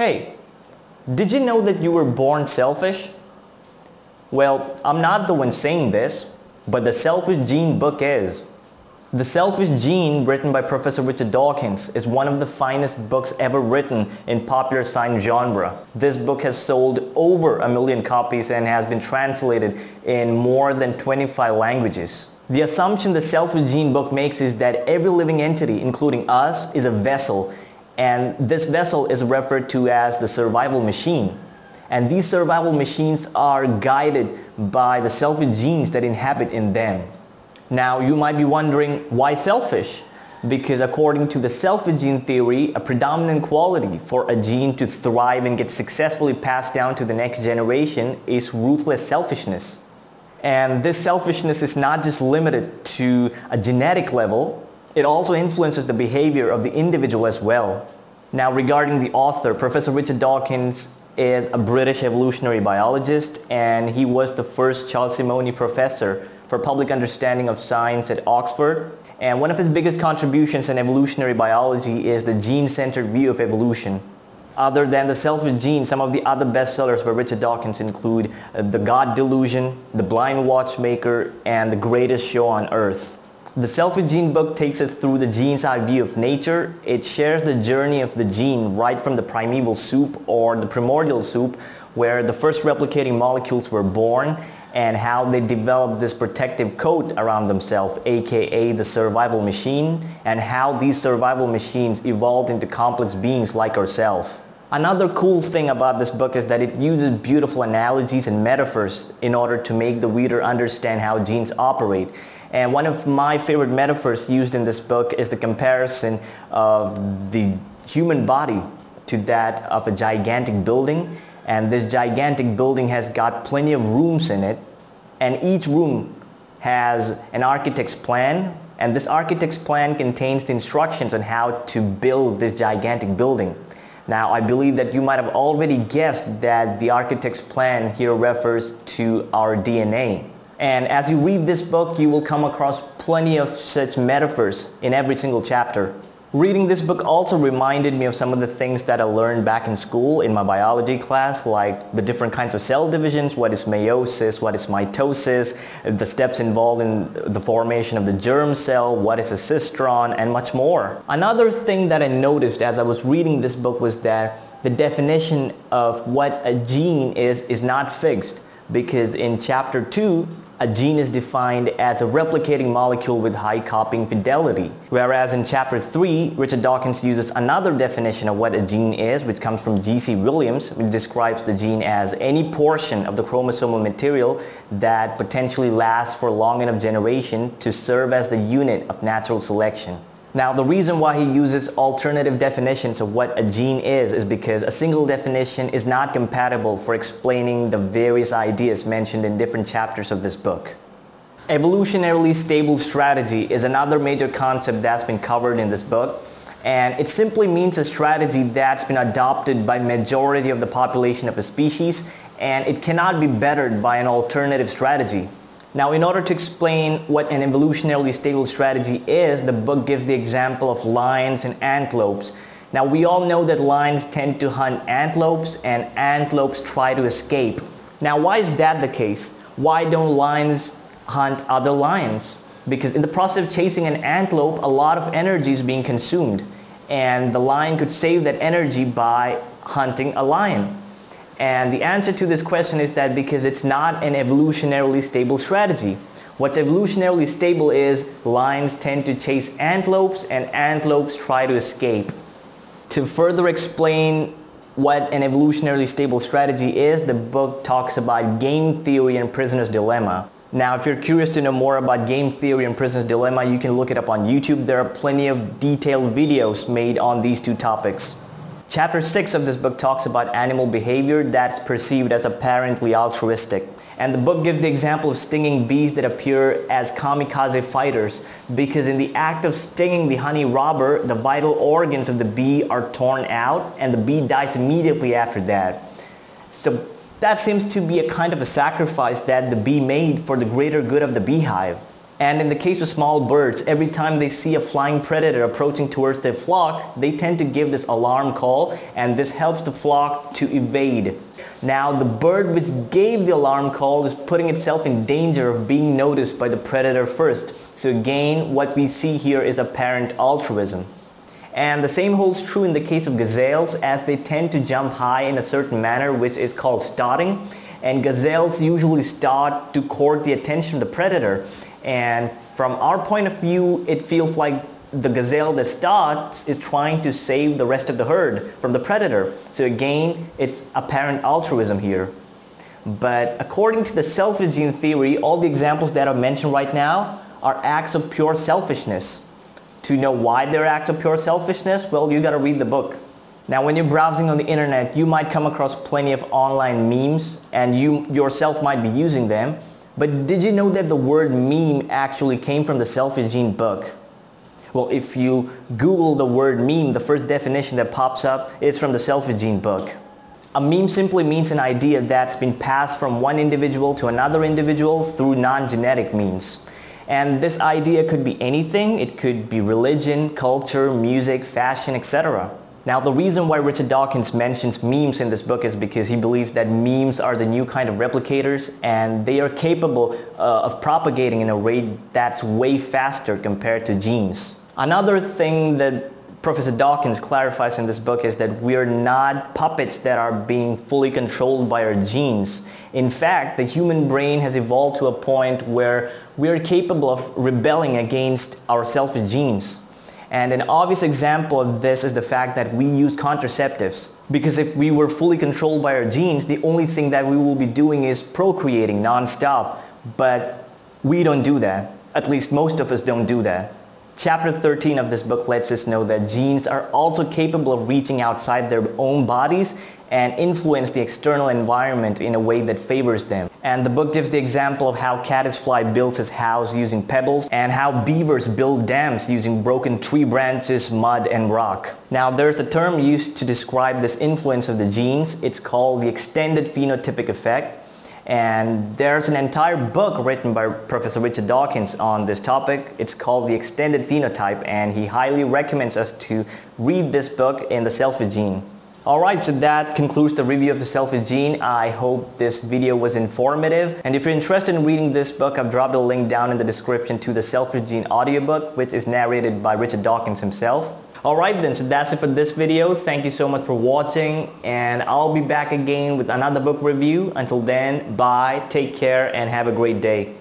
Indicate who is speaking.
Speaker 1: Hey, did you know that you were born selfish? Well, I'm not the one saying this, but the Selfish Gene book is. The Selfish Gene, written by Professor Richard Dawkins, is one of the finest books ever written in popular science genre. This book has sold over a million copies and has been translated in more than 25 languages. The assumption the Selfish Gene book makes is that every living entity, including us, is a vessel, and this vessel is referred to as the survival machine. And these survival machines are guided by the selfish genes that inhabit in them. Now you might be wondering why selfish? Because according to the selfish gene theory, a predominant quality for a gene to thrive and get successfully passed down to the next generation is ruthless selfishness. And this selfishness is not just limited to a genetic level, it also influences the behavior of the individual as well. Now regarding the author, Professor Richard Dawkins is a British evolutionary biologist and he was the first Charles Simonyi professor for public understanding of science at Oxford. And one of his biggest contributions in evolutionary biology is the gene-centered view of evolution. Other than the selfish gene, some of the other bestsellers by Richard Dawkins include uh, The God Delusion, The Blind Watchmaker, and The Greatest Show on Earth. The Selfish Gene book takes us through the gene's eye view of nature. It shares the journey of the gene right from the primeval soup or the primordial soup where the first replicating molecules were born and how they developed this protective coat around themselves, aka the survival machine, and how these survival machines evolved into complex beings like ourselves. Another cool thing about this book is that it uses beautiful analogies and metaphors in order to make the reader understand how genes operate. And one of my favorite metaphors used in this book is the comparison of the human body to that of a gigantic building and this gigantic building has got plenty of rooms in it and each room has an architect's plan and this architect's plan contains the instructions on how to build this gigantic building. Now I believe that you might have already guessed that the architect's plan here refers to our DNA. And as you read this book, you will come across plenty of such metaphors in every single chapter. Reading this book also reminded me of some of the things that I learned back in school in my biology class, like the different kinds of cell divisions, what is meiosis, what is mitosis, the steps involved in the formation of the germ cell, what is a cistron, and much more. Another thing that I noticed as I was reading this book was that the definition of what a gene is is not fixed because in chapter 2 a gene is defined as a replicating molecule with high copying fidelity. Whereas in chapter 3, Richard Dawkins uses another definition of what a gene is, which comes from G.C. Williams, which describes the gene as any portion of the chromosomal material that potentially lasts for long enough generation to serve as the unit of natural selection. Now the reason why he uses alternative definitions of what a gene is is because a single definition is not compatible for explaining the various ideas mentioned in different chapters of this book. Evolutionarily stable strategy is another major concept that's been covered in this book and it simply means a strategy that's been adopted by majority of the population of a species and it cannot be bettered by an alternative strategy. Now, in order to explain what an evolutionarily stable strategy is, the book gives the example of lions and antelopes. Now, we all know that lions tend to hunt antelopes and antelopes try to escape. Now, why is that the case? Why don't lions hunt other lions? Because in the process of chasing an antelope, a lot of energy is being consumed. And the lion could save that energy by hunting a lion. And the answer to this question is that because it's not an evolutionarily stable strategy. What's evolutionarily stable is lions tend to chase antelopes and antelopes try to escape. To further explain what an evolutionarily stable strategy is, the book talks about game theory and prisoner's dilemma. Now, if you're curious to know more about game theory and prisoner's dilemma, you can look it up on YouTube. There are plenty of detailed videos made on these two topics. Chapter 6 of this book talks about animal behavior that's perceived as apparently altruistic. And the book gives the example of stinging bees that appear as kamikaze fighters because in the act of stinging the honey robber, the vital organs of the bee are torn out and the bee dies immediately after that. So that seems to be a kind of a sacrifice that the bee made for the greater good of the beehive. And in the case of small birds, every time they see a flying predator approaching towards their flock, they tend to give this alarm call and this helps the flock to evade. Now the bird which gave the alarm call is putting itself in danger of being noticed by the predator first. So again, what we see here is apparent altruism. And the same holds true in the case of gazelles as they tend to jump high in a certain manner which is called stotting. And gazelles usually start to court the attention of the predator. And from our point of view, it feels like the gazelle that starts is trying to save the rest of the herd from the predator. So again, it's apparent altruism here. But according to the selfish gene theory, all the examples that are mentioned right now are acts of pure selfishness. To know why they're acts of pure selfishness, well, you gotta read the book. Now, when you're browsing on the internet, you might come across plenty of online memes and you yourself might be using them. But did you know that the word meme actually came from the Selfish Gene book? Well, if you Google the word meme, the first definition that pops up is from the Selfish Gene book. A meme simply means an idea that's been passed from one individual to another individual through non-genetic means. And this idea could be anything. It could be religion, culture, music, fashion, etc. Now the reason why Richard Dawkins mentions memes in this book is because he believes that memes are the new kind of replicators and they are capable uh, of propagating in a rate that's way faster compared to genes. Another thing that Professor Dawkins clarifies in this book is that we are not puppets that are being fully controlled by our genes. In fact, the human brain has evolved to a point where we are capable of rebelling against our selfish genes. And an obvious example of this is the fact that we use contraceptives. Because if we were fully controlled by our genes, the only thing that we will be doing is procreating nonstop. But we don't do that. At least most of us don't do that. Chapter 13 of this book lets us know that genes are also capable of reaching outside their own bodies and influence the external environment in a way that favors them. And the book gives the example of how caddisfly builds his house using pebbles and how beavers build dams using broken tree branches, mud, and rock. Now there's a term used to describe this influence of the genes. It's called the extended phenotypic effect. And there's an entire book written by Professor Richard Dawkins on this topic. It's called The Extended Phenotype and he highly recommends us to read this book in the Selfish Gene. Alright, so that concludes the review of the Selfish Gene. I hope this video was informative. And if you're interested in reading this book, I've dropped a link down in the description to the Selfish Gene audiobook, which is narrated by Richard Dawkins himself. Alright then, so that's it for this video. Thank you so much for watching and I'll be back again with another book review. Until then, bye, take care and have a great day.